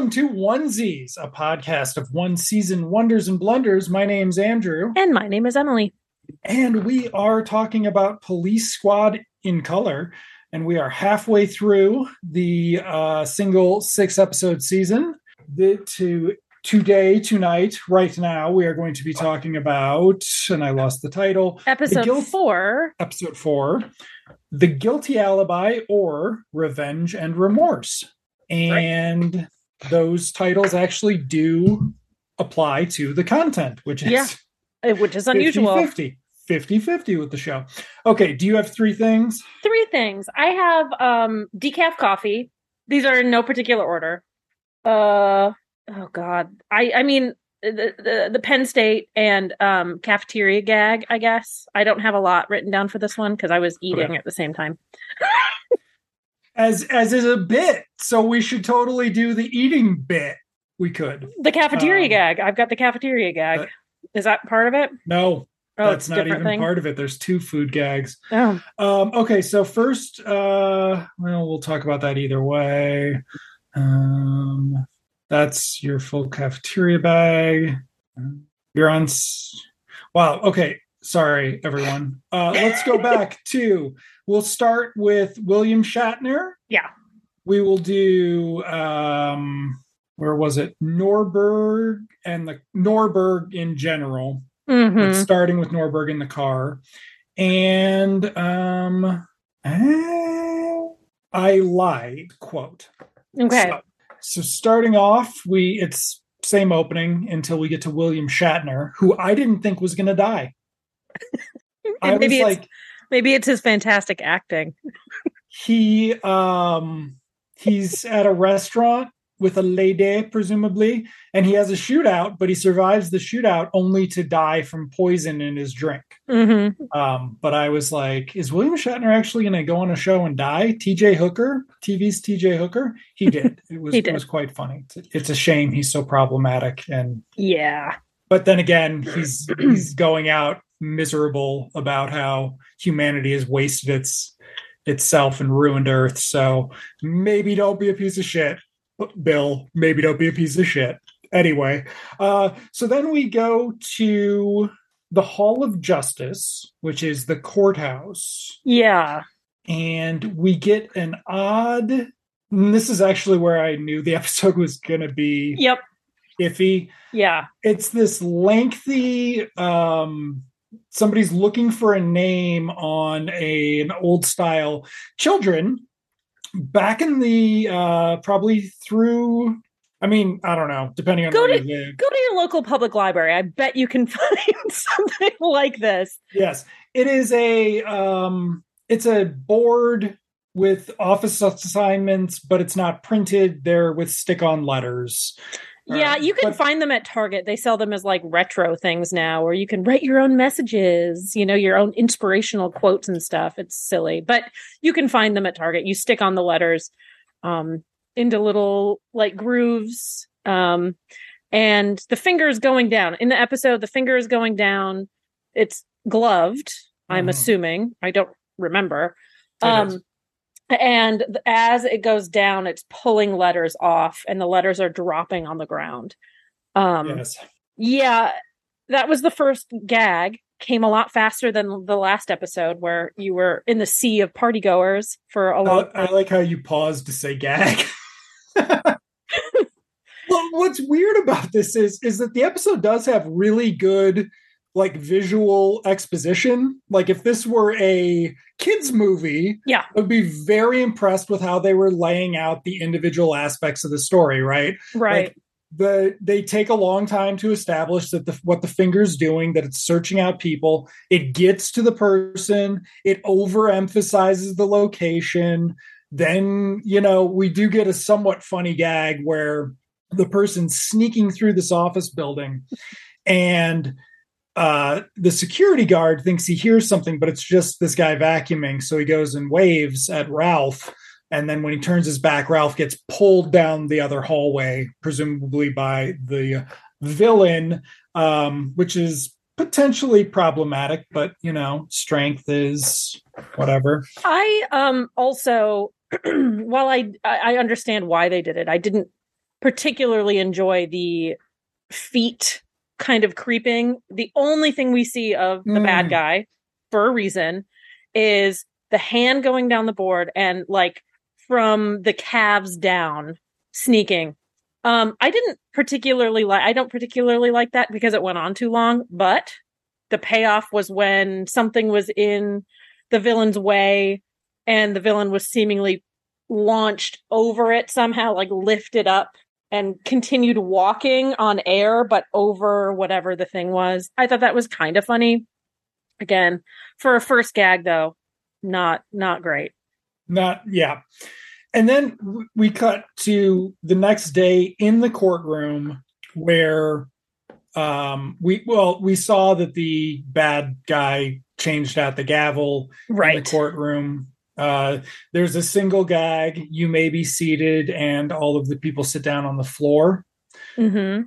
Welcome to Onesies, a podcast of one season wonders and blunders. My name's Andrew. And my name is Emily. And we are talking about Police Squad in Color. And we are halfway through the uh, single six episode season. The, to today, tonight, right now, we are going to be talking about, and I lost the title, Episode Guilt- four. episode four The Guilty Alibi or Revenge and Remorse. And those titles actually do apply to the content, which is Yeah, which is unusual. 50 50 50 with the show. Okay, do you have three things? Three things. I have um decaf coffee. These are in no particular order. Uh oh god. I I mean the, the the Penn State and um cafeteria gag, I guess. I don't have a lot written down for this one because I was eating Okay. at the same time. As as is a bit, so we should totally do the eating bit. We could. The cafeteria Um, gag. I've got the cafeteria gag. is that part of it? No, Oh, that's not even thing. part of it. There's two food gags. Oh, Um, okay, so first, uh, well, we'll talk about that either way. Um, that's your full cafeteria bag. You're on. S- wow. Okay. Sorry, everyone. Uh, let's go back to. We'll start with William Shatner. Yeah. We will do. Um, where was it? Norberg and the Norberg in general mhm. but starting with Norberg in the car. And um eh, I lied, quote. okay. So, so starting off, we it's same opening until we get to William Shatner, who I didn't think was gonna die. I was maybe it's like, maybe it's his fantastic acting. he um he's at a restaurant with a lady presumably and he has a shootout but he survives the shootout only to die from poison in his drink hmm Um, but I was like, is William Shatner actually going to go on a show and die? TJ Hooker, TV's TJ Hooker, he did. It was He it was quite funny. It's, it's a shame he's so problematic, and Yeah. but then again, he's he's going out miserable about how humanity has wasted its itself and ruined Earth. So maybe don't be a piece of shit, Bill. Maybe don't be a piece of shit. Anyway, uh, so then we go to the Hall of Justice, which is the courthouse, Yeah. and we get an odd. and this is actually where I knew the episode was going to be Yep. iffy Yeah. it's this lengthy um somebody's looking for a name on a an old style children back in the uh probably through i mean i don't know depending on Go where to- you Go to your local public library. I bet you can find something like this. yes it is a um it's a board with office assignments but it's not printed they're with stick on letters Yeah, you can but- find them at Target. They sell them as like retro things now, or you can write your own messages, you know, your own inspirational quotes and stuff. It's silly, but you can find them at Target. You stick on the letters um, into little like grooves. Um, and the finger is going down. In the episode, the finger is going down. It's gloved, I'm Mhm. assuming. I don't remember. Um. And as it goes down, it's pulling letters off, and the letters are dropping on the ground. Um, yes Yeah, that was the first gag. Came a lot faster than the last episode, where you were in the sea of partygoers for a long I, I like how you paused to say gag. well, what's weird about this is is that the episode does have really good like visual exposition. Like if this were a kids movie, Yeah. I would be very impressed with how they were laying out the individual aspects of the story, right? right. Like, the they take a long time to establish that the what the finger's doing that it's searching out people it gets to the person it overemphasizes the location then you know we do get a somewhat funny gag where the person's sneaking through this office building and uh the security guard thinks he hears something but it's just this guy vacuuming so he goes and waves at Ralph and then when he turns his back, Ralph gets pulled down the other hallway, presumably by the villain, um, which is potentially problematic, but you know, strength is whatever. I um also while I I understand why they did it, I didn't particularly enjoy the feet kind of creeping. The only thing we see of the mm. bad guy for a reason is the hand going down the board and like from the calves down sneaking. Um, I didn't particularly like, I don't particularly like that because it went on too long, but the payoff was when something was in the villain's way and the villain was seemingly launched over it somehow, like lifted up and continued walking on air, but over whatever the thing was. I thought that was kind of funny. Again, for a first gag though, not not great. Not yeah. And then we cut to the next day in the courtroom where um we well we saw that the bad guy changed out the gavel right. in the courtroom uh there's a single gag you may be seated and all of the people sit down on the floor mm-hmm.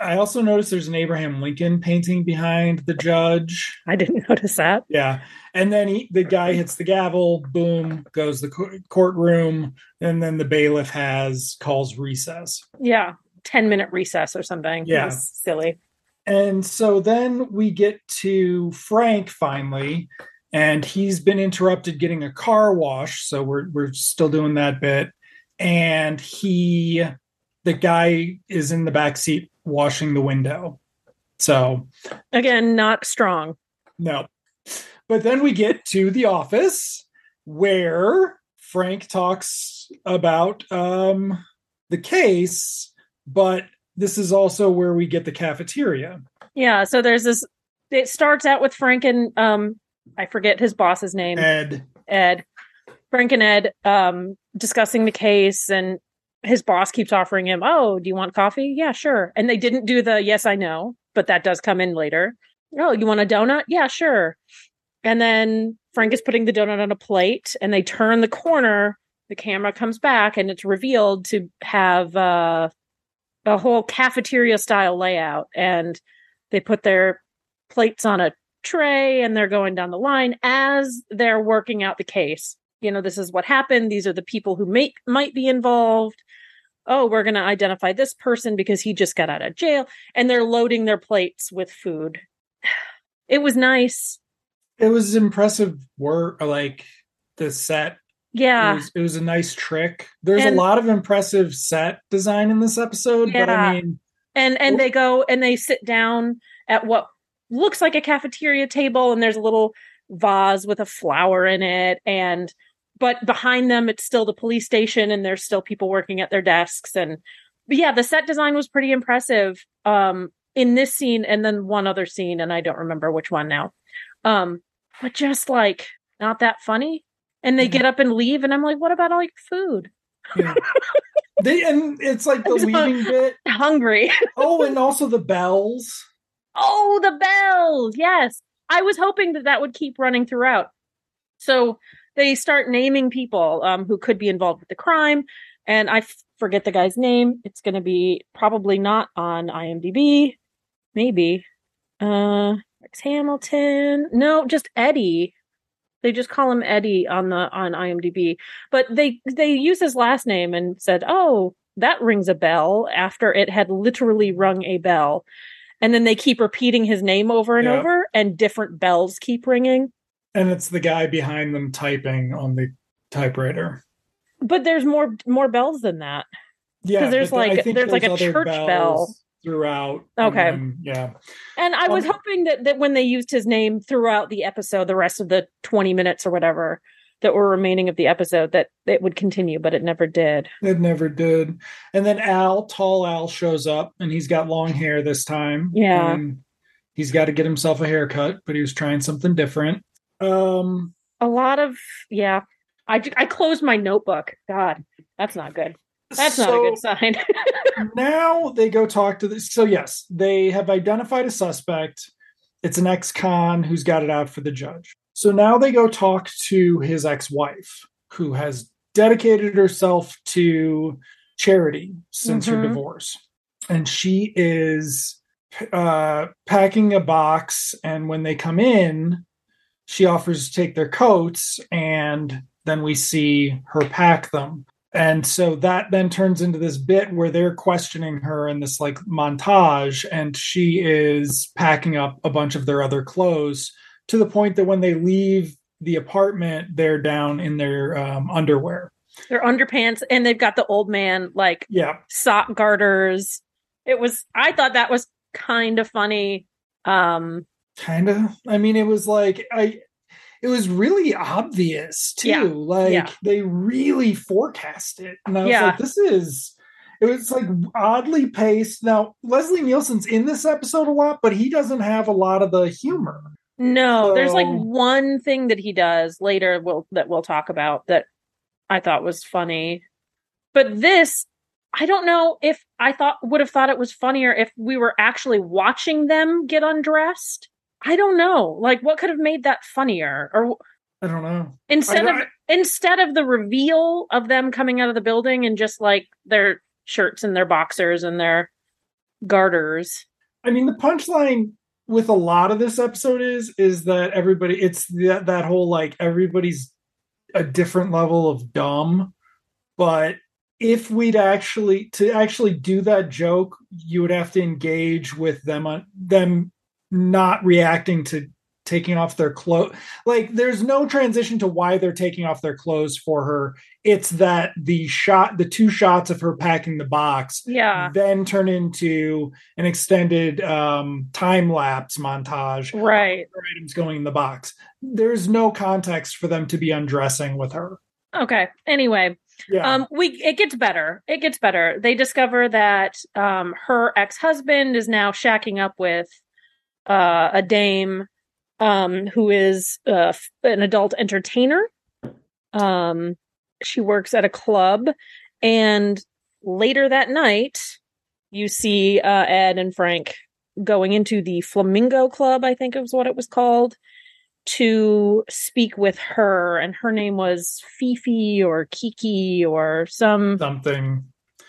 I also noticed there's an Abraham Lincoln painting behind the judge. I didn't notice that. Yeah. And then he, the guy hits the gavel, boom, goes the courtroom, and then the bailiff has calls recess. Yeah. 10 minute recess or something. Yeah. Silly. And so then we get to Frank finally, and he's been interrupted getting a car wash. So we're, we're still doing that bit. And he, the guy is in the back seat washing the window. So again, not strong. No. But then we get to the office where Frank talks about um, the case, but this is also where we get the cafeteria. Yeah. So there's this. It starts out with Frank and um, I forget his boss's name. Ed. Ed. Frank and Ed um, discussing the case, and his boss keeps offering him, "Oh, do you want coffee? Yeah, sure." And they didn't do the "Yes, I know," but that does come in later. Oh, you want a donut? Yeah, sure. And then Frank is putting the donut on a plate, and they turn the corner. The camera comes back, and it's revealed to have uh, a whole cafeteria style layout. And they put their plates on a tray, and they're going down the line as they're working out the case. You know this is what happened. These are the people who may might be involved. Oh we're going to identify this person because he just got out of jail. And they're loading their plates with food. It was nice. It was impressive work like the set. Yeah. It was, it was a nice trick. There's and, a lot of impressive set design in this episode yeah. but i mean and and they go and they sit down at what looks like a cafeteria table and there's a little vase with a flower in it. And but behind them it's still the police station and there's still people working at their desks. And but yeah the set design was pretty impressive um in this scene and then one other scene and i don't remember which one now. Um but just like not that funny. And they get up and leave and i'm like what about all your food? Yeah. they and it's like the leaving bit. hungry. Oh and also the bells oh the bells yes i was hoping that that would keep running throughout so they start naming people um, who could be involved with the crime. And I f- forget the guy's name. It's going to be probably not on IMDb. Maybe. Uh, Rex Hamilton. No, just Eddie. They just call him Eddie on the on IMDb. But they they use his last name and said, "Oh, that rings a bell." After it had literally rung a bell, and then they keep repeating his name over and over, and different bells keep ringing and it's the guy behind them typing on the typewriter. But there's more more bells than that. Yeah, there's like there's, there's, like a church bell throughout. Okay, then, yeah. And I was um, hoping that that when they used his name throughout the episode, the rest of the 20 minutes or whatever that were remaining of the episode, that it would continue, but it never did. It never did. And then Al, tall Al, shows up, and he's got long hair this time. Yeah. he's got to get himself a haircut, but he was trying something different. Um, a lot of yeah. I I closed my notebook. God, that's not good. That's so not a good sign. now they go talk to this. So yes, they have identified a suspect. It's an ex-con who's got it out for the judge. So now they go talk to his ex-wife, who has dedicated herself to charity since mm-hmm. her divorce, and she is uh, packing a box. And when they come in, she offers to take their coats and then we see her pack them. And so that then turns into this bit where they're questioning her in this like montage, and she is packing up a bunch of their other clothes to the point that when they leave the apartment, they're down in their um, underwear. Their underpants, and they've got the old man like Yeah. sock garters. It was. I thought that was kind of funny. Um, kind of i mean it was like i it was really obvious too Yeah, like yeah. they really forecast it and i was Yeah. like this is it was like oddly paced now leslie nielsen's in this episode a lot but he doesn't have a lot of the humor no, there's like one thing that he does later. We'll that we'll talk about that I thought was funny, but this. I don't know if I thought would have thought it was funnier if we were actually watching them get undressed. I don't know. Like what could have made that funnier? Or i don't know instead I- of instead of the reveal of them coming out of the building and just like their shirts and their boxers and their garters I mean, the punchline with a lot of this episode is is that everybody it's that that whole like everybody's a different level of dumb, but if we'd actually to actually do that joke, you would have to engage with them on them not reacting to taking off their clothes. Like there's no transition to why they're taking off their clothes for her. It's that the shot the two shots of her packing the box yeah then turn into an extended um, time lapse montage of right her items going in the box. There's no context for them to be undressing with her. okay anyway Yeah. um we it gets better it gets better they discover that um her ex-husband is now shacking up with uh a dame um who is uh an adult entertainer um she works at a club and later that night you see uh ed and frank going into the flamingo club i think it was what it was called to speak with her and her name was fifi or kiki or some Something.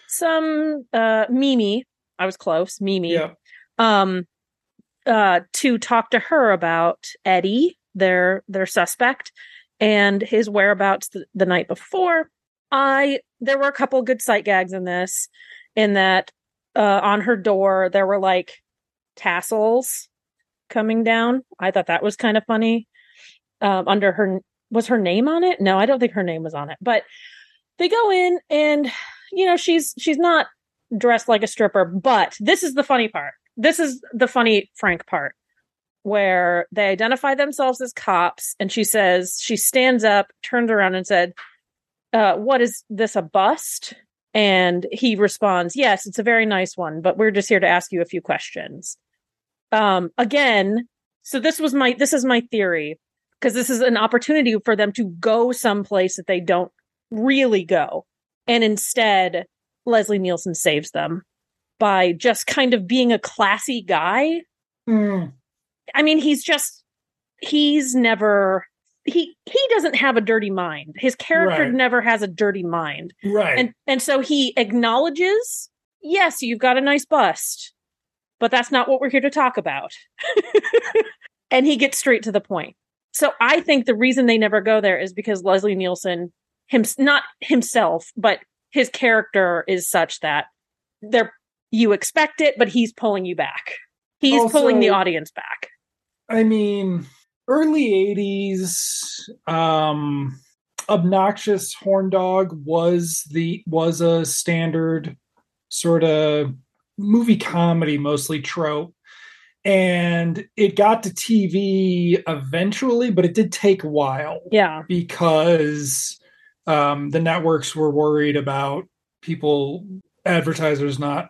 some uh mimi i was close mimi Yeah. um uh to talk to her about eddie their their suspect and his whereabouts the, the night before. I there were a couple good sight gags in this in that uh on her door there were like tassels coming down. I thought that was kind of funny. Um under her was her name on it? No i don't think her name was on it. But they go in and you know she's she's not dressed like a stripper but this is the funny part this is the funny frank part where they identify themselves as cops and she says she stands up turns around and said uh, what is this a bust? And he responds yes it's a very nice one but we're just here to ask you a few questions. Um again so this was my this is my theory because this is an opportunity for them to go someplace that they don't really go. And instead leslie nielsen saves them by just kind of being a classy guy Mm, I mean, he's just he's never he he doesn't have a dirty mind. His character Right. never has a dirty mind. right. And and so he acknowledges, yes, you've got a nice bust, but that's not what we're here to talk about. and he gets straight to the point. So I think the reason they never go there is because Leslie Nielsen him not himself, but his character is such that they're you expect it, but he's pulling you back. He's pulling the audience back. I mean, early 80s, um, obnoxious horn dog was the was a standard sort of movie comedy mostly trope and it got to tv eventually but it did take a while Yeah. because um, the networks were worried about people advertisers not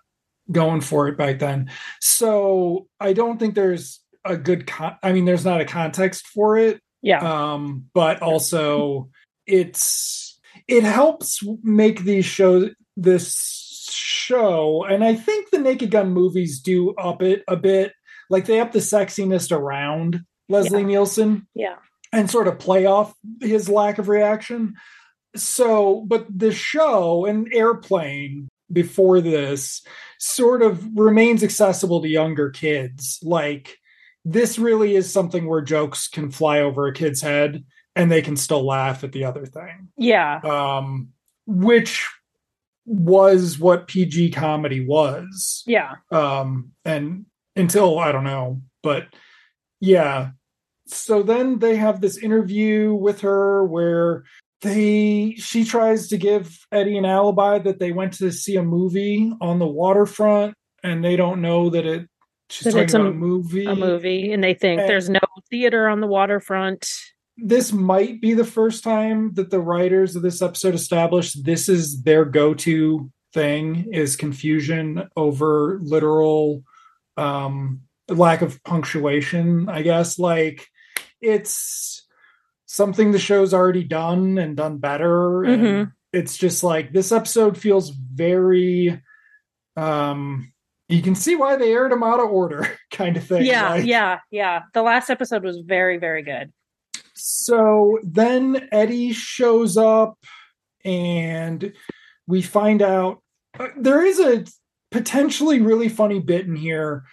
going for it back then so i don't think there's a good con- i mean there's not a context for it Yeah. um but also it's it helps make these shows this show and i think the naked gun movies do up it a bit like they up the sexiness around leslie Yeah. nielsen yeah. and sort of play off his lack of reaction so but the show and airplane before this sort of remains accessible to younger kids like this really is something where jokes can fly over a kid's head and they can still laugh at the other thing. Yeah. Um, which was what PG comedy was. Yeah. Um, and until I don't know, but yeah. So then they have this interview with her where they she tries to give Eddie an alibi that they went to see a movie on the waterfront and they don't know that it she's That talking it's a- about a movie. A movie, and they think And- there's no theater on the waterfront. this might be the first time that the writers of this episode established this is their go-to thing is confusion over literal um lack of punctuation i guess like it's something the show's already done and done better and Mhm. it's just like this episode feels very um you can see why they aired them out of order kind of thing Yeah, like- yeah, yeah. The last episode was very, very good. so then Eddie shows up and we find out uh, there is a potentially really funny bit in here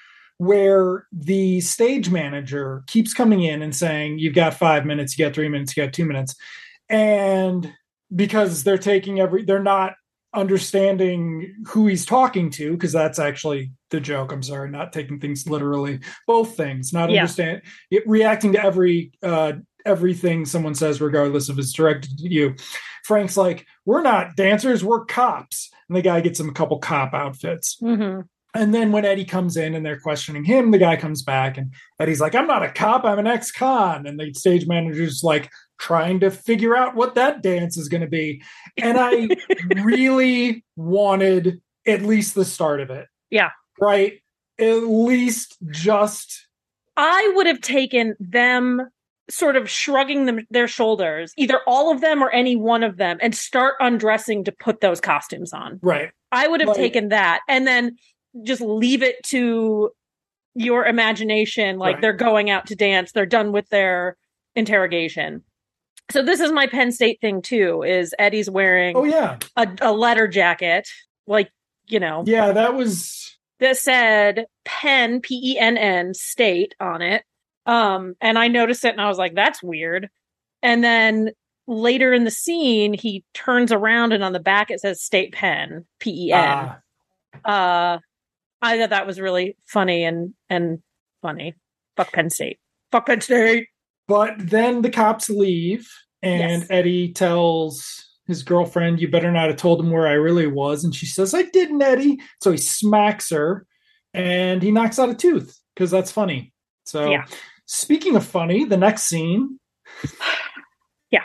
where the stage manager keeps coming in and saying, You've got five minutes, you got three minutes, you got two minutes. And because they're taking every, they're not understanding who he's talking to, because that's actually the joke. I'm sorry, not taking things literally. Both things, not Yeah. understand it, reacting to every uh everything someone says, regardless if it's directed to you. Frank's like, We're not dancers, we're cops. And the guy gets him a couple cop outfits. hmm And then when Eddie comes in and they're questioning him, the guy comes back and Eddie's like, I'm not a cop, I'm an ex con. And the stage manager's like trying to figure out what that dance is going to be. And I really wanted at least the start of it. Yeah. Right. At least just, I would have taken them sort of shrugging them their shoulders, either all of them or any one of them, and start undressing to put those costumes on. right. I would have Like- taken that and then just leave it to your imagination. Like Right. they're going out to dance, they're done with their interrogation. So this is my Penn State thing too. Is Eddie's wearing Oh, yeah. a, a letter jacket, like you know, Yeah. That was, that said Penn P E N N State on it. Um, and I noticed it, and I was like, "That's weird." And then later in the scene, he turns around, and on the back it says State Penn P E N. ah, Uh, I thought that was really funny and and funny. Fuck Penn State. Fuck Penn State. But then the cops leave, and Yes. Eddie tells his girlfriend, You better not have told him where I really was. And she says, I didn't, Eddie. So he smacks her and he knocks out a tooth because that's funny. So, Yeah. speaking of funny, the next scene. Yeah.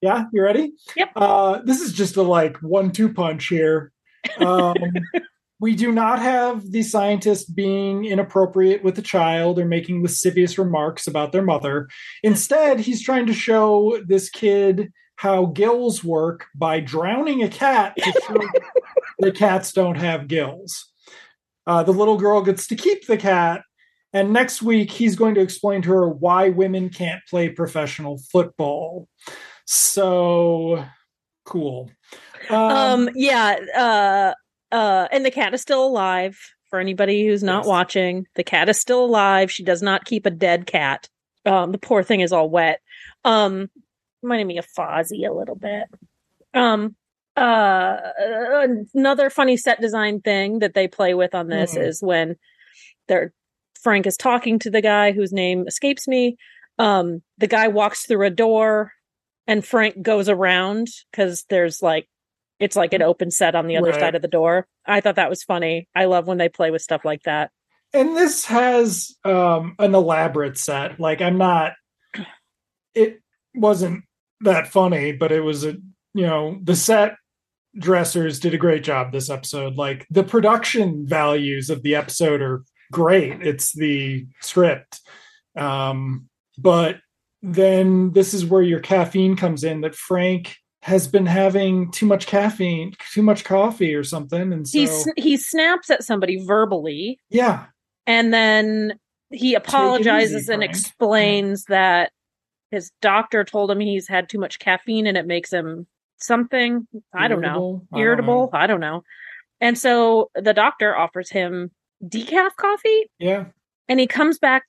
Yeah, you ready? Yep. Uh, this is just a like one two punch here. Um, we do not have the scientist being inappropriate with the child or making lascivious remarks about their mother. Instead, he's trying to show this kid how gills work by drowning a cat to show the cats don't have gills. Uh, the little girl gets to keep the cat. And next week, he's going to explain to her why women can't play professional football. So cool. Um, yeah, uh uh and the cat is still alive for anybody who's not Yes. watching. The cat is still alive. She does not keep a dead cat. Um the poor thing is all wet. Um reminding me of Fozzie a little bit. Um uh another funny set design thing that they play with on this Mhm. is when they're Frank is talking to the guy whose name escapes me. Um the guy walks through a door and Frank goes around because there's like it's like an open set on the other Right. side of the door. I thought that was funny. I love when they play with stuff like that. and this has um an elaborate set like i'm not it wasn't that funny but it was a you know the set dressers did a great job this episode like the production values of the episode are great it's the script um but then this is where your caffeine comes in that frank has been having too much caffeine too much coffee or something and so He he snaps at somebody verbally yeah and then he apologizes and Frank. explains that his doctor told him he's had too much caffeine and it makes him something I don't know Irritable? I don't know. I don't know. And so the doctor offers him decaf coffee yeah and he comes back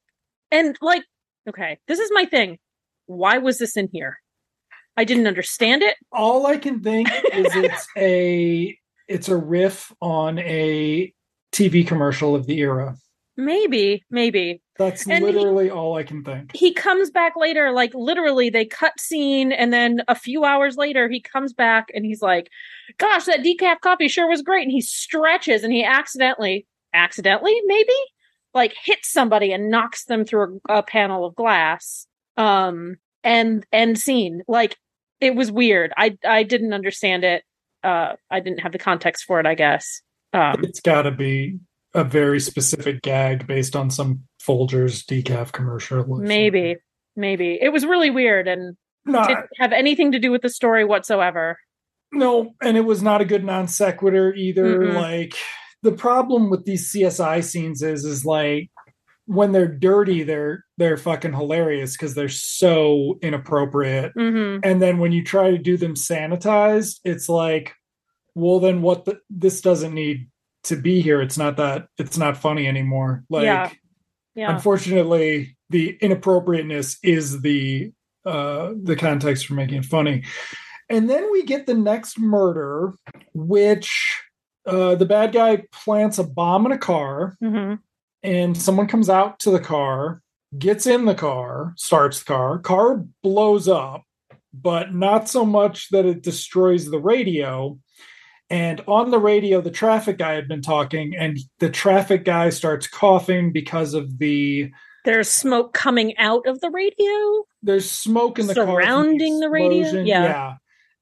and like okay this is my thing why was this in here? I didn't understand it. All I can think is it's a it's a riff on a TV commercial of the era. Maybe, maybe. That's And he- literally all I can think. He comes back later, like literally, they cut scene, and then a few hours later, he comes back and he's like, Gosh, that decaf coffee sure was great. And he stretches and he accidentally, accidentally, maybe, like hits somebody and knocks them through a, a panel of glass. Um, and end scene. Like it was weird. I I didn't understand it. Uh, I didn't have the context for it, I guess. Um, It's got to be a very specific gag based on some Folgers decaf commercial. maybe, maybe it was really weird and No, didn't have anything to do with the story whatsoever. no, and it was not a good non sequitur either. Mm-mm. Like the problem with these CSI scenes is, is like when they're dirty, they're they're fucking hilarious because they're so inappropriate. hmm And then when you try to do them sanitized, it's like, well, then what? The, this doesn't need to be here. It's not that. It's not funny anymore. Like, Yeah. Yeah. unfortunately, the inappropriateness is the uh the context for making it funny. And then we get the next murder, which uh the bad guy plants a bomb in a car hmm and someone comes out to the car, gets in the car, starts the car, car blows up, but not so much that it destroys the radio. And on the radio, the traffic guy had been talking, and the traffic guy starts coughing because of the There's smoke coming out of the radio. there's smoke in the Surrounding the radio? explosion. Yeah.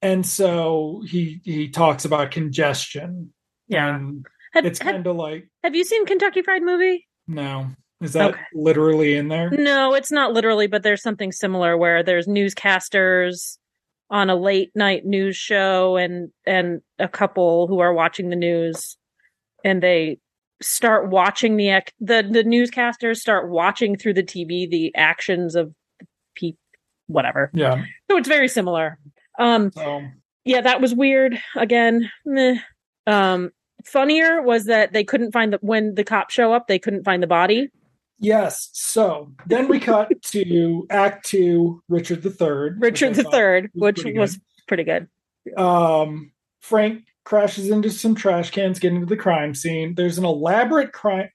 And so he he talks about congestion. Yeah. And Have, it's kind of like have you seen Kentucky Fried Movie? No. Is that Okay. literally in there? No, it's not literally, but there's something similar where there's newscasters on a late night news show and and a couple who are watching the news and they start watching the the the newscasters start watching through the TV the actions of people whatever. Yeah. So it's very similar. Um So yeah, that was weird. Again, meh. um funnier was that they couldn't find the when the cops show up, they couldn't find the body. Yes. So then we cut to Act Two, Richard the Third. Richard the Third, which was pretty good. Um, Frank crashes into some trash cans, getting to the crime scene. There's an elaborate crime.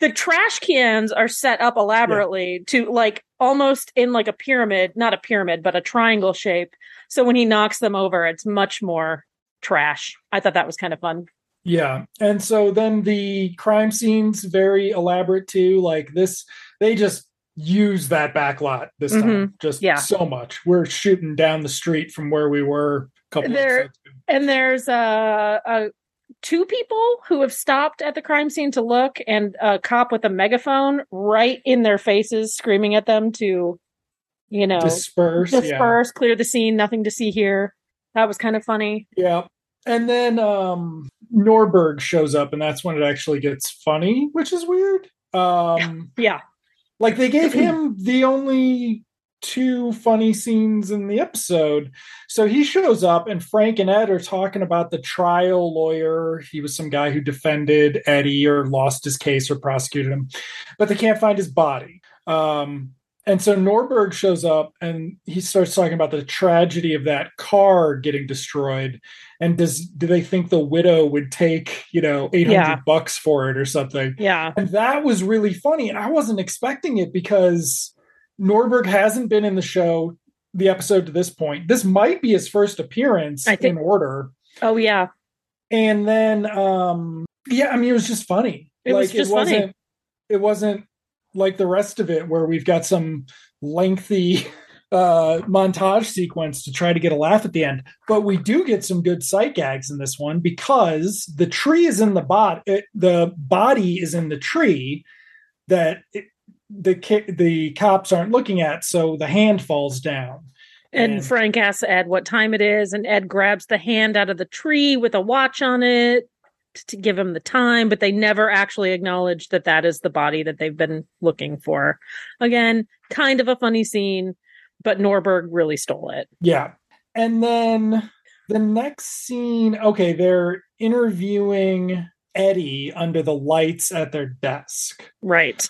The trash cans are set up elaborately to like almost in like a pyramid, not a pyramid, but a triangle shape. So when he knocks them over, it's much more trash. I thought that was kind of fun. Yeah. And so then the crime scene's very elaborate too. Like this, they just use that back lot this time. Just Mm-hmm. Yeah. so much. We're shooting down the street from where we were a couple There-. And there's uh, uh two people who have stopped at the crime scene to look, and a cop with a megaphone right in their faces, screaming at them to, you know, Disperse. Yeah. disperse, clear the scene, nothing to see here. That was kind of funny. Yeah. And then um Norberg shows up and that's when it actually gets funny, which is weird. Um Yeah. like they gave him the only two funny scenes in the episode. So he shows up and Frank and Ed are talking about the trial lawyer. He was some guy who defended Eddie or lost his case or prosecuted him, but they can't find his body. Um and so Norberg shows up and he starts talking about the tragedy of that car getting destroyed. And does do they think the widow would take, you know, 800 Yeah. bucks for it or something? Yeah. And that was really funny. And I wasn't expecting it because Norberg hasn't been in the show, the episode to this point. This might be his first appearance I think- in order. Oh yeah. And then um yeah, I mean it was just funny. It was just funny. wasn't it wasn't like the rest of it where we've got some lengthy uh montage sequence to try to get a laugh at the end. But we do get some good sight gags in this one because the tree is in the bot it, the body is in the tree that it, the ki- the cops aren't looking at so the hand falls down. And, And- Frank asks Ed what time it is, and Ed grabs the hand out of the tree with a watch on it to give him the time, but they never actually acknowledge that that is the body that they've been looking for. Again, kind of a funny scene, but Norberg really stole it. Yeah. And then the next scene, okay, they're interviewing Eddie under the lights at their desk. Right.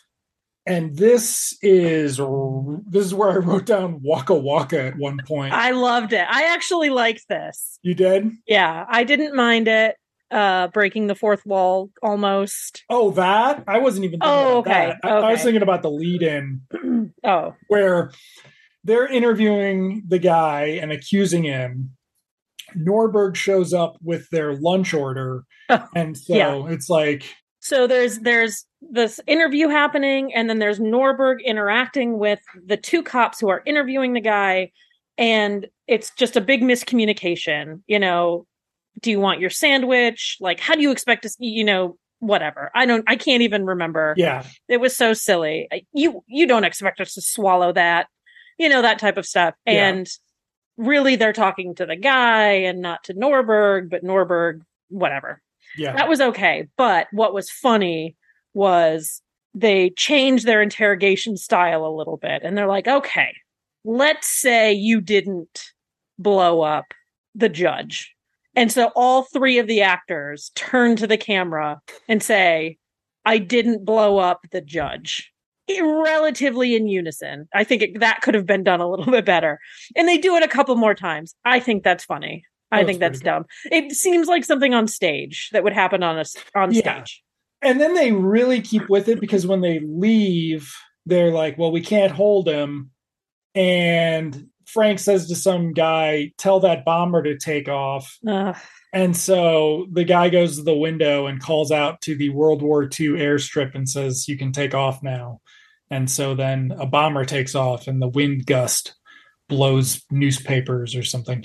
and this is this is where I wrote down Waka Waka at one point. I loved it. I actually liked this. you did? Yeah, I didn't mind it. Uh, breaking the fourth wall almost. Oh, that I wasn't even. Thinking Oh, about okay, that. I, I was thinking about the lead-in oh, where they're interviewing the guy and accusing him. Norberg shows up with their lunch order, and so yeah. it's like, so there's there's this interview happening, and then there's Norberg interacting with the two cops who are interviewing the guy, and it's just a big miscommunication. You know, do you want your sandwich? Like, how do you expect to? You know, whatever. I don't. I can't even remember. yeah, it was so silly you you don't expect us to swallow that you know that type of stuff. Yeah. and really they're talking to the guy and not to norberg but norberg whatever. Yeah, that was okay. But what was funny was they changed their interrogation style a little bit and they're like okay let's say you didn't blow up the judge. And so all three of the actors turn to the camera and say I didn't blow up the judge. Relatively in unison. I think it, that could have been done a little bit better. And they do it a couple more times. I think that's funny. I That think that's dumb. It seems like something on stage that would happen on a on Yeah. stage. and then they really keep with it because when they leave, they're like, "Well, we can't hold him," and Frank says to some guy, "Tell that bomber to take off." Ugh. And so the guy goes to the window and calls out to the World War II airstrip and says, You can take off now. And so then a bomber takes off and the wind gust blows newspapers or something.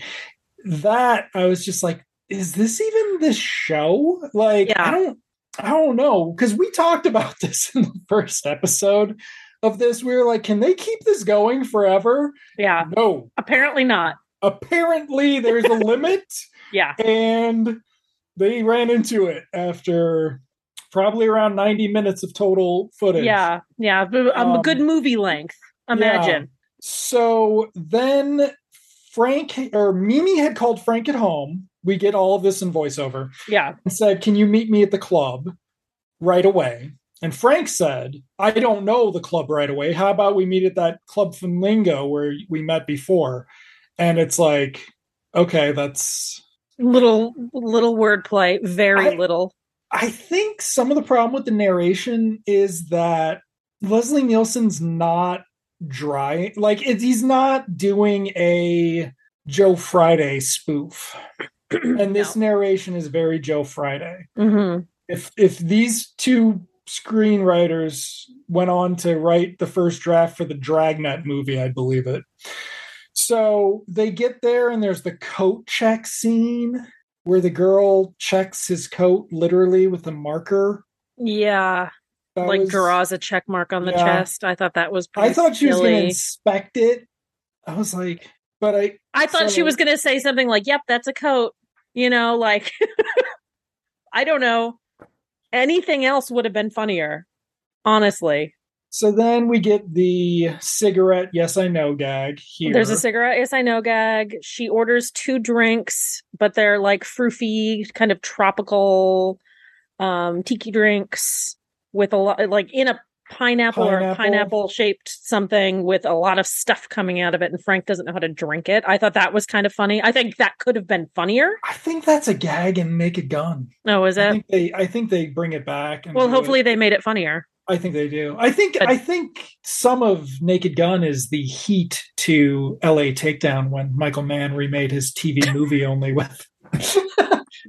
That I was just like, is this even the show? Like, Yeah. I don't I don't know. Because we talked about this in the first episode of this. We were like, can they keep this going forever? Yeah. No. Apparently not. Apparently there's a limit Yeah. and they ran into it after probably around 90 minutes of total footage. Yeah. Yeah. But, um, a good movie length. Imagine. So then Frank or Mimi had called Frank at home. We get all of this in voiceover Yeah. and said, Can you meet me at the club right away? And Frank said, I don't know the club right away. How about we meet at that club Flamingo where we met before? And it's like, okay, that's Little little wordplay. Very I- little. I think some of the problem with the narration is that Leslie Nielsen's not dry. Like he's not doing a Joe Friday spoof, and this narration is very Joe Friday. hmm If if these two screenwriters went on to write the first draft for the Dragnet movie, I'd believe it. So they get there, and there's the coat check scene where the girl checks his coat literally with a marker. Yeah. That like was- draws a check mark on the Yeah. chest. I thought that was pretty I thought she was going to inspect it. I was like, but I I thought she so- was going to say something like, "Yep, that's a coat." You know, like I don't know. Anything else would have been funnier. Honestly. So then we get the cigarette. Yes, I know gag here. There's a cigarette, yes I know gag. She orders two drinks, but they're like froofy, kind of tropical um tiki drinks with a lot like in a pineapple, or Pineapple. pineapple shaped something with a lot of stuff coming out of it and Frank doesn't know how to drink it. I thought that was kind of funny. I think that could have been funnier. I think that's a gag in Naked Gun. Oh, is I it? think they I think they bring it back. And Well, hopefully it. they made it funnier. I think they do. I think I think some of Naked Gun is the heat to L.A. Takedown when Michael Mann remade his TV movie only with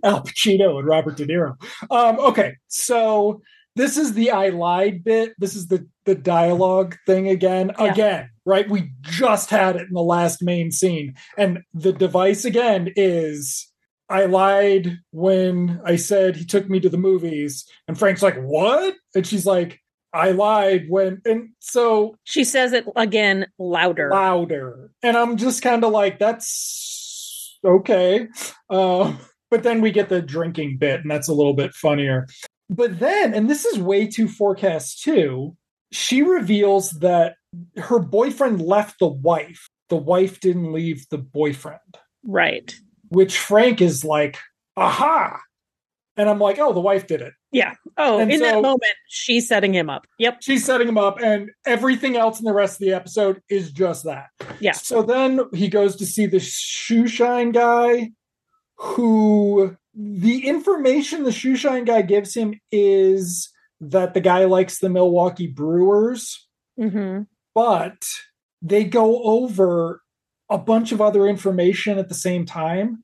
Al Pacino and Robert De Niro. Um, okay, so this is the I lied bit. This is the the dialogue thing again. Yeah. Again, right? We just had it in the last main scene, and the device again is. I lied when I said he took me to the movies. And Frank's like, What? And she's like, I lied when. And so She says it again louder. louder. And I'm just kind of like, That's okay. Um, but then we get the drinking bit, and that's a little bit funnier. But then, and this is way too forecast too, she reveals that her boyfriend left the wife. The wife didn't leave the boyfriend Right. which Frank is like, aha, And I'm like, oh, the wife did it. Yeah. Oh, And in so- that moment, she's setting him up. Yep. She's setting him up, and everything else in the rest of the episode is just that. Yeah. So then he goes to see the shoe shine guy, who the information the shoe shine guy gives him is that the guy likes the Milwaukee Brewers, hmm but they go over a bunch of other information at the same time.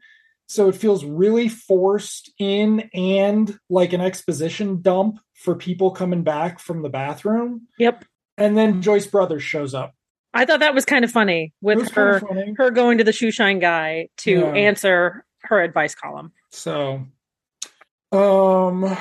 So it feels really forced in and like an exposition dump for people coming back from the bathroom. Yep. And then Joyce Brothers shows up. I thought that was kind of funny with her kind of funny. her going to the shoe shine guy to Yeah. answer her advice column. So, um,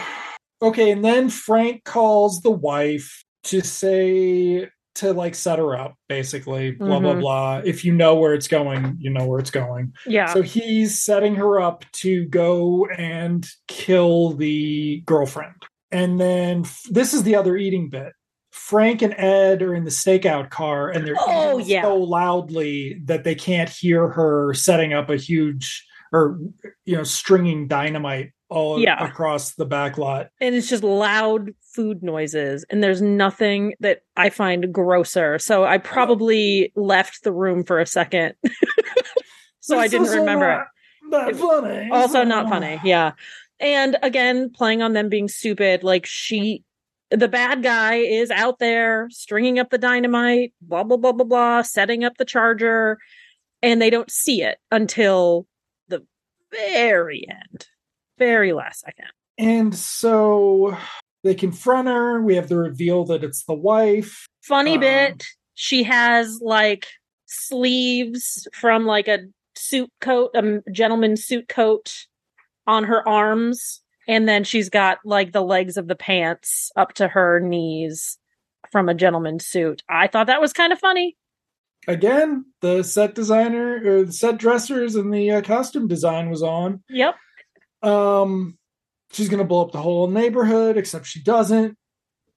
okay, and then Frank calls the wife to say to like set her up, basically, blah blah Mhm. blah. If you know where it's going, you know where it's going. Yeah. So he's setting her up to go and kill the girlfriend. And then f- this is the other eating bit. Frank and Ed are in the stakeout car and they're Oh, yeah. so loudly that they can't hear her setting up a huge or you know stringing dynamite all Yeah. across the back lot. and it's just loud food noises and there's nothing that i find grosser so i probably left the room for a second so i didn't remember not, not funny. also not funny yeah and again playing on them being stupid like she the bad guy is out there stringing up the dynamite blah blah blah blah blah setting up the charger and they don't see it until the very end very last second And so they confront her. We have the reveal that it's the wife. funny Um, bit she has like sleeves from like a suit coat a gentleman's suit coat on her arms and then she's got like the legs of the pants up to her knees from a gentleman's suit i thought that was kind of funny Again, the set designer or the set dressers and the uh, costume design was on. yep Um, she's gonna blow up the whole neighborhood, except she doesn't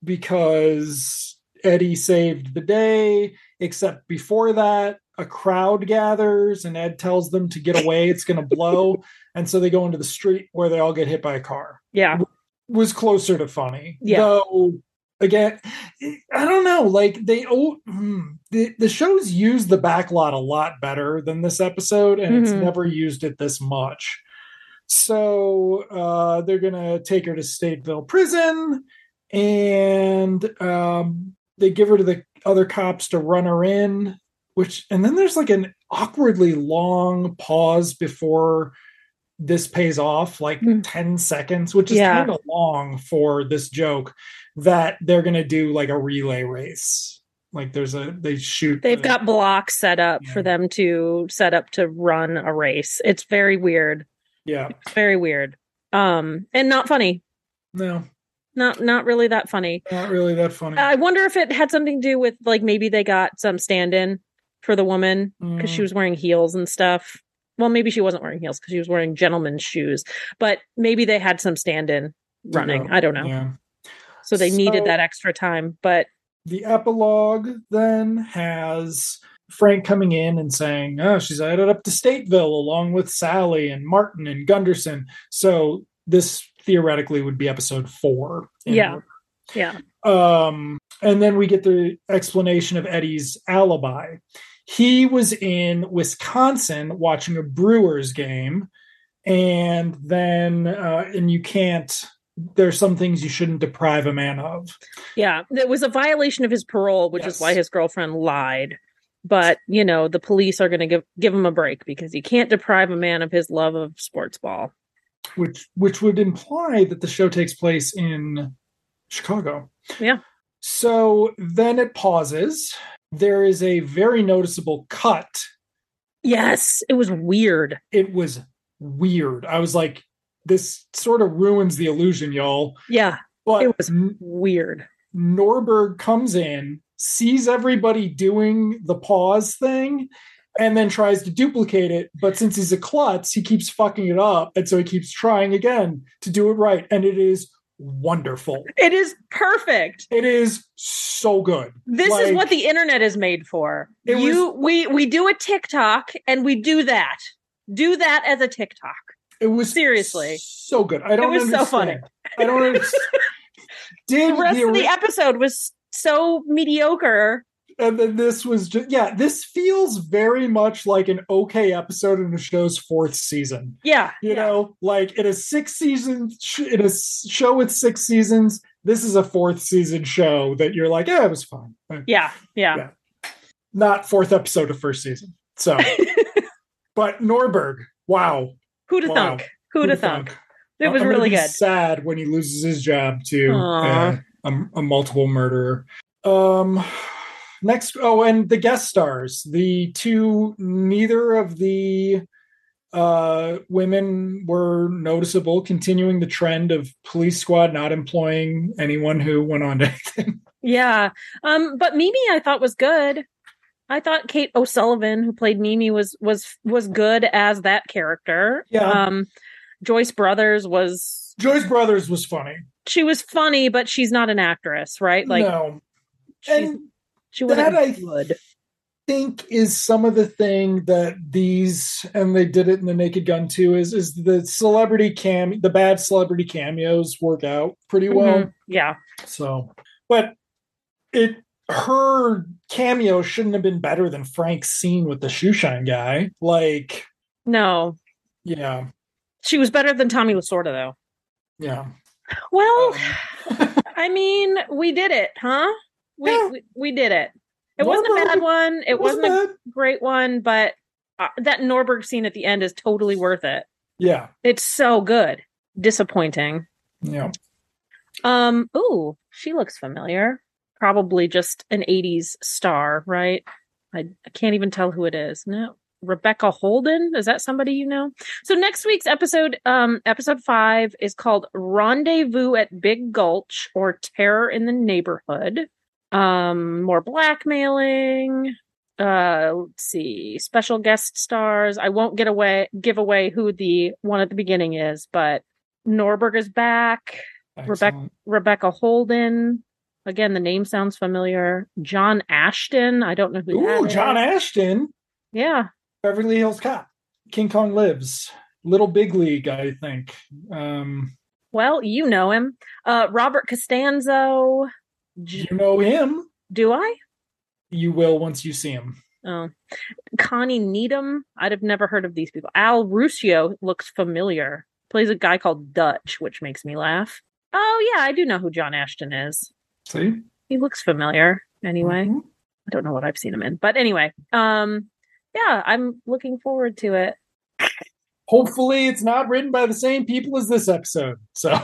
because Eddie saved the day. Except before that, a crowd gathers and Ed tells them to get away. It's gonna blow, and so they go into the street where they all get hit by a car. yeah was closer to funny. Yeah. Though again, I don't know. Like they oh the the shows use the backlot a lot better than this episode, and it's Mhm. never used it this much. So uh they're gonna take her to Stateville prison and um they give her to the other cops to run her in, which and then there's like an awkwardly long pause before this pays off like Hmm. 10 seconds which is Yeah. kind of long for this joke that they're going to do like a relay race like there's a they shoot they've the- got blocks set up for them to set up to run a race it's very weird yeah. It's very weird. Um and not funny. No. Not not really that funny. Not really that funny. I wonder if it had something to do with like maybe they got some stand-in for the woman because she Mm, was wearing heels and stuff. Well, maybe she wasn't wearing heels because she was wearing gentleman's shoes, but maybe they had some stand-in running. I don't know. yeah. So they needed that extra time, but the epilogue then has Frank coming in and saying, "Oh, she's headed up to Stateville along with Sally and Martin and Gunderson." So this theoretically would be episode four. Yeah. order. yeah, Um, and then we get the explanation of Eddie's alibi. He was in Wisconsin watching a Brewers game, and then uh, and you can't. There's some things you shouldn't deprive a man of. yeah. It was a violation of his parole, which Yes. is why his girlfriend lied. But you know, the police are going to give give him a break because you can't deprive a man of his love of sports ball. which which would imply that the show takes place in Chicago. Yeah. So then it pauses. There is a very noticeable cut. Yes, it was weird. It was weird. I was like, this sort of ruins the illusion, y'all. Yeah, But It was- weird. Norberg comes in, sees everybody doing the pause thing, and then tries to duplicate it. But since he's a klutz, he keeps fucking it up. And so he keeps trying again to do it right. And it is wonderful. It is perfect. It is so good. This is what the internet is made for. You we we do a TikTok and we do that. Do that as a TikTok. It was Seriously. so good. I don't It was so funny. I don't understand. Did The rest the of the episode was so mediocre. and then this was just yeah, this feels very much like an okay episode in the show's fourth season. Yeah. You yeah. know, like in a six season sh- in a show with six seasons, this is a fourth season show that you're like, yeah, it was fine. Yeah. Yeah. Yeah. Not fourth episode of first season. So, but Norberg, wow, Who'd have Wow. thunk? Who'd have thunk? It was I'm really good. Sad when he loses his job to Aw. uh, a, a multiple murderer. Um, next, oh, and the guest stars, the two, neither of the uh women were noticeable continuing the trend of police squad not employing anyone who went on to anything Yeah. Um, but Mimi I thought was good. I thought Kate O'Sullivan, who played Mimi, was was was good as that character. Yeah. Um Joyce Brothers was joyce brothers was funny she was funny, but she's not an actress, right? Like no and she wasn't that I good. think is some of the thing that these and they did it in the naked gun too is is the celebrity cam the bad celebrity cameos work out pretty well Mhm. Yeah. so but it her cameo shouldn't have been better than frank's scene with the shoeshine guy like No. yeah She was better than Tommy Lasorda though. yeah Well, Um, I mean, we did it, huh? We Yeah. we, we did it. It wasn't a bad one. It wasn't a bad. great one, but uh, that Norberg scene at the end is totally worth it. yeah It's so good. Disappointing. yeah Um, ooh, she looks familiar. Probably just an 80s star, right? I, I can't even tell who it is. No. Rebecca Holden? Is that somebody you know? So next week's episode, um, episode five is called Rendezvous at Big Gulch or Terror in the Neighborhood. Um, more blackmailing. Uh, let's see, special guest stars. I won't get away give away who the one at the beginning is, but Norberg is back. Rebecca Rebecca Holden. Again, the name sounds familiar. John Ashton. I don't know who that Ooh, is. John Ashton, Yeah. Beverly Hills Cop, King Kong Lives, Little Big League, I think. Um, Well, you know him. Uh, Robert Costanzo. J- you know him. Do I? You will once you see him. Oh. Connie Needham. I'd have never heard of these people. Al Ruscio looks familiar. Plays a guy called Dutch, which makes me laugh. Oh, yeah, I do know who John Ashton is. See? He looks familiar anyway. Mhm. I don't know what I've seen him in. But anyway, um, yeah, I'm looking forward to it. Hopefully, it's not written by the same people as this episode. So,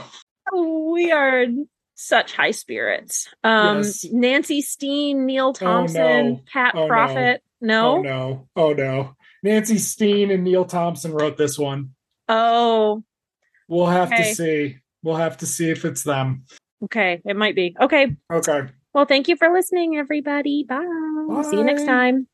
we are in such high spirits. Um, Yes. Nancy Steen, Neil Thompson, no. Pat Oh, no. Proft. oh No. no, oh no. Nancy Steen and Neil Thompson wrote this one. Oh, We'll have Okay. to see. We'll have to see if it's them. okay. It might be. Okay. Okay. Well, thank you for listening, everybody. Bye. See you next time.